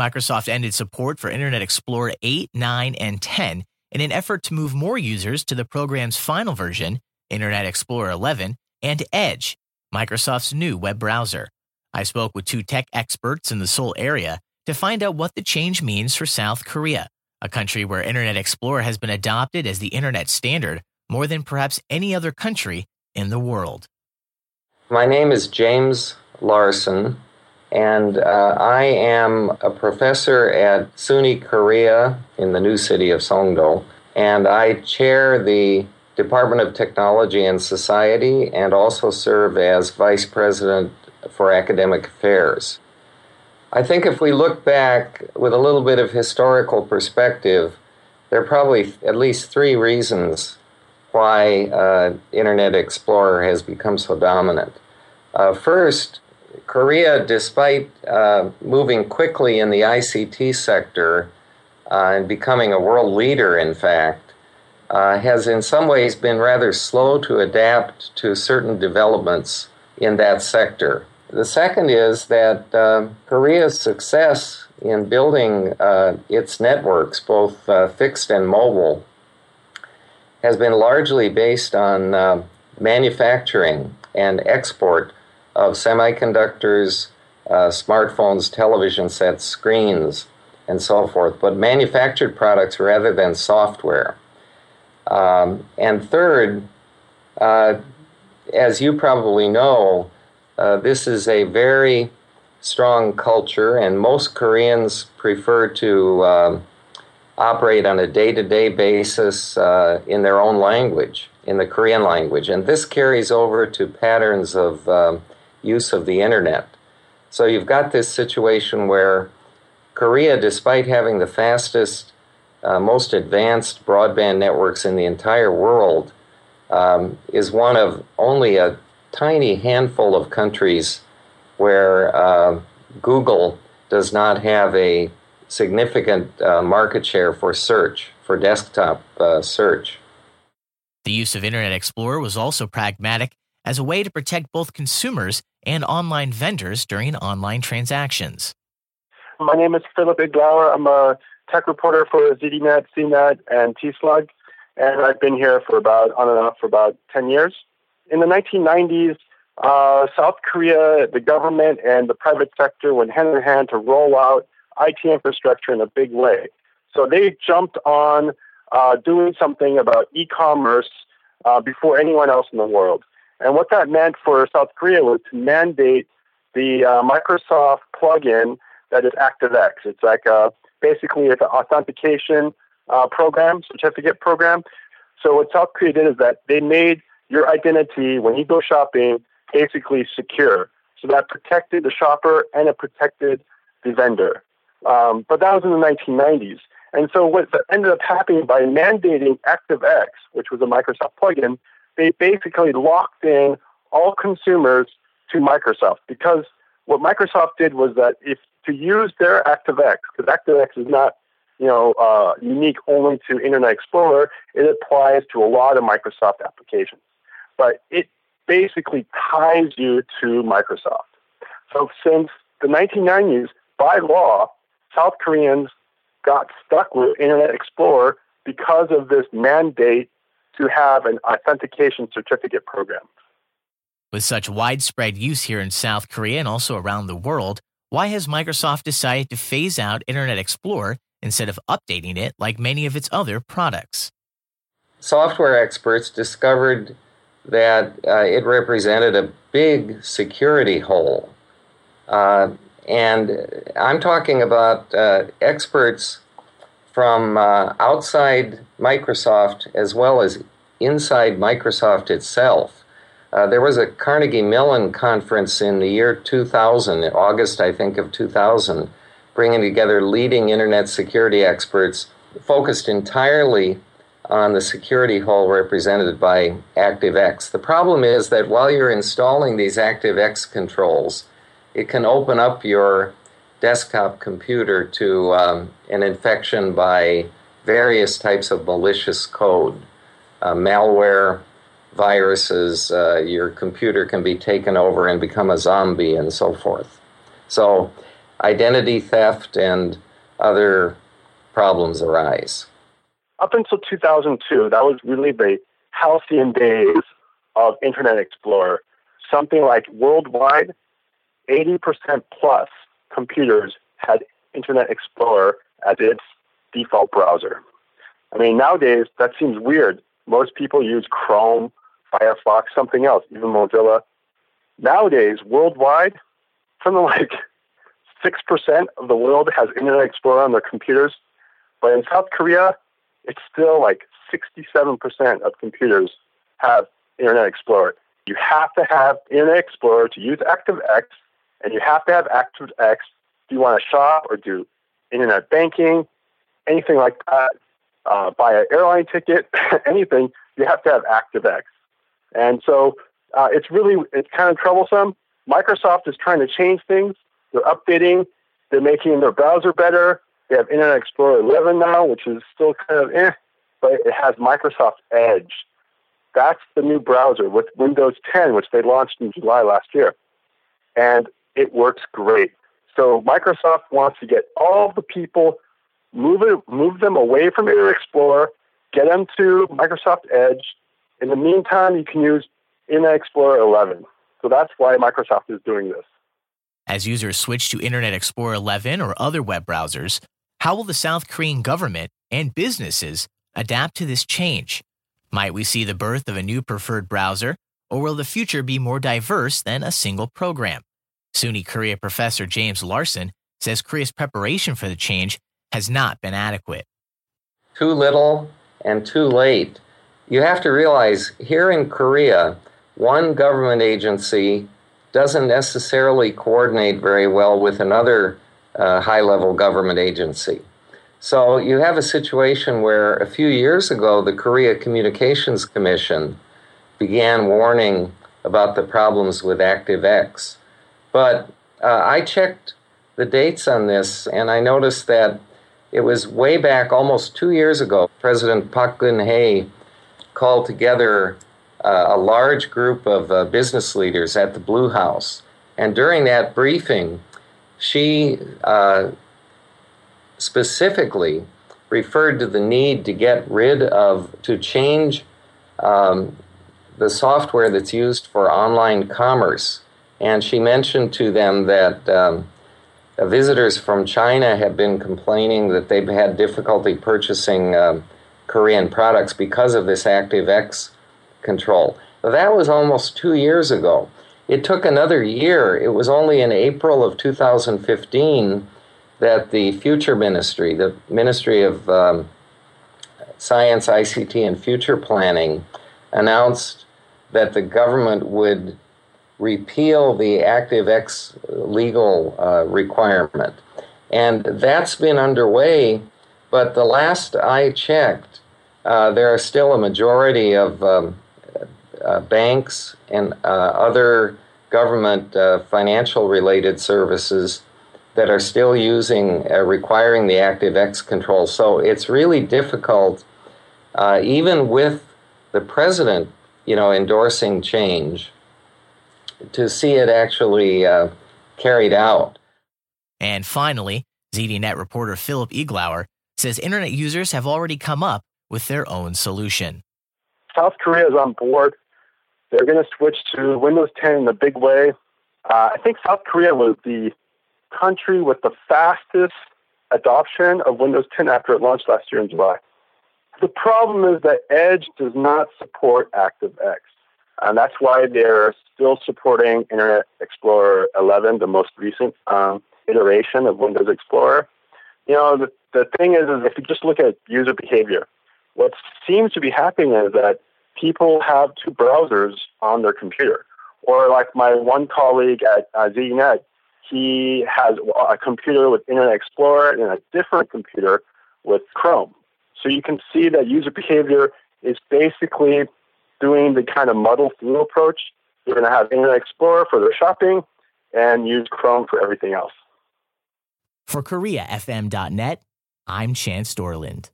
Microsoft ended support for Internet Explorer 8, 9, and 10 in an effort to move more users to the program's final version, Internet Explorer 11, and Edge, Microsoft's new web browser. I spoke with two tech experts in the Seoul area to find out what the change means for South Korea, a country where Internet Explorer has been adopted as the internet standard more than perhaps any other country in the world. My name is James Larson, and uh, I am a professor at SUNY Korea in the new city of Songdo, and I chair the Department of Technology and Society and also serve as vice president for academic affairs. I think if we look back with a little bit of historical perspective, there are probably at least three reasons why uh, Internet Explorer has become so dominant. Uh, first, Korea, despite uh, moving quickly in the ICT sector uh, and becoming a world leader, in fact, uh, has in some ways been rather slow to adapt to certain developments in that sector. The second is that uh, Korea's success in building uh, its networks, both uh, fixed and mobile, has been largely based on uh, manufacturing and export of semiconductors, uh, smartphones, television sets, screens, and so forth, but manufactured products rather than software. Um, and third, uh, as you probably know, uh, this is a very strong culture, and most Koreans prefer to um, operate on a day to day basis uh, in their own language, in the Korean language. And this carries over to patterns of um, use of the internet. So you've got this situation where Korea, despite having the fastest, uh, most advanced broadband networks in the entire world, um, is one of only a tiny handful of countries where uh, Google does not have a significant uh, market share for search, for desktop uh, search. The use of Internet Explorer was also pragmatic as a way to protect both consumers and online vendors during online transactions. My name is Philip Iglauer. I'm a tech reporter for ZDNet, CNET, and TSlug, and I've been here for about on and off for about 10 years in the 1990s, uh, South Korea, the government and the private sector went hand in hand to roll out IT infrastructure in a big way. So they jumped on uh, doing something about e commerce uh, before anyone else in the world. And what that meant for South Korea was to mandate the uh, Microsoft plugin that is ActiveX. It's like a, basically it's an authentication uh, program, certificate program. So what South Korea did is that they made your identity when you go shopping basically secure. So that protected the shopper and it protected the vendor. Um, but that was in the 1990s. And so what ended up happening by mandating ActiveX, which was a Microsoft plugin, they basically locked in all consumers to Microsoft because what Microsoft did was that if to use their ActiveX, because ActiveX is not you know uh, unique only to Internet Explorer, it applies to a lot of Microsoft applications but it basically ties you to Microsoft. So since the 1990s, by law, South Koreans got stuck with Internet Explorer because of this mandate to have an authentication certificate program. With such widespread use here in South Korea and also around the world, why has Microsoft decided to phase out Internet Explorer instead of updating it like many of its other products? Software experts discovered that uh, it represented a big security hole. Uh, and I'm talking about uh, experts from uh, outside Microsoft as well as inside Microsoft itself. Uh, there was a Carnegie Mellon conference in the year 2000, August, I think, of 2000, bringing together leading internet security experts focused entirely on the security hole represented by ActiveX. The problem is that while you're installing these ActiveX controls, it can open up your desktop computer to um, an infection by various types of malicious code, uh, malware, viruses. Uh, your computer can be taken over and become a zombie, and so forth. So, identity theft and other problems arise. Up until 2002, that was really the halcyon days of Internet Explorer. Something like worldwide, 80% plus computers had Internet Explorer as its default browser. I mean, nowadays that seems weird. Most people use Chrome, Firefox, something else, even Mozilla. Nowadays, worldwide, something like 6% of the world has Internet Explorer on their computers. But in South Korea, it's still like 67% of computers have Internet Explorer. You have to have Internet Explorer to use ActiveX, and you have to have ActiveX if you want to shop or do internet banking, anything like that, uh, buy an airline ticket, anything, you have to have ActiveX. And so uh, it's really, it's kind of troublesome. Microsoft is trying to change things. They're updating. They're making their browser better. They have Internet Explorer 11 now, which is still kind of eh, but it has Microsoft Edge. That's the new browser with Windows 10, which they launched in July last year. And it works great. So Microsoft wants to get all the people, move, it, move them away from Internet Explorer, get them to Microsoft Edge. In the meantime, you can use Internet Explorer 11. So that's why Microsoft is doing this. As users switch to Internet Explorer 11 or other web browsers, how will the South Korean government and businesses adapt to this change? Might we see the birth of a new preferred browser, or will the future be more diverse than a single program? SUNY Korea professor James Larson says Korea's preparation for the change has not been adequate. Too little and too late. You have to realize here in Korea, one government agency doesn't necessarily coordinate very well with another uh, high level government agency. So you have a situation where a few years ago, the Korea Communications Commission began warning about the problems with ActiveX. But uh, I checked the dates on this and I noticed that it was way back almost two years ago. President Park Geun-hye called together uh, a large group of uh, business leaders at the Blue House. And during that briefing, she uh, specifically referred to the need to get rid of, to change um, the software that's used for online commerce. And she mentioned to them that um, visitors from China have been complaining that they've had difficulty purchasing um, Korean products because of this ActiveX control. That was almost two years ago. It took another year. It was only in April of 2015 that the Future Ministry, the Ministry of um, Science, ICT, and Future Planning, announced that the government would repeal the active ActiveX legal uh, requirement. And that's been underway, but the last I checked, uh, there are still a majority of um, uh, banks and uh, other government uh, financial related services that are still using uh, requiring the active ActiveX control. So it's really difficult, even with the president, you know, endorsing change, to see it actually carried out. And finally, ZDNet reporter Philip Iglauer says internet users have already come up with their own solution. South Korea is on board they're going to switch to Windows 10 in a big way. Uh, I think South Korea was the country with the fastest adoption of Windows 10 after it launched last year in July. The problem is that Edge does not support ActiveX. And that's why they're still supporting Internet Explorer 11, the most recent um, iteration of Windows Explorer. You know, the, the thing is, is if you just look at user behavior, what seems to be happening is that people have two browsers on their computer. Or like my one colleague at uh, ZDNet, he has a computer with Internet Explorer and a different computer with Chrome. So you can see that user behavior is basically doing the kind of muddle through approach. They're going to have Internet Explorer for their shopping and use Chrome for everything else. For KoreaFM.net, I'm Chance Dorland.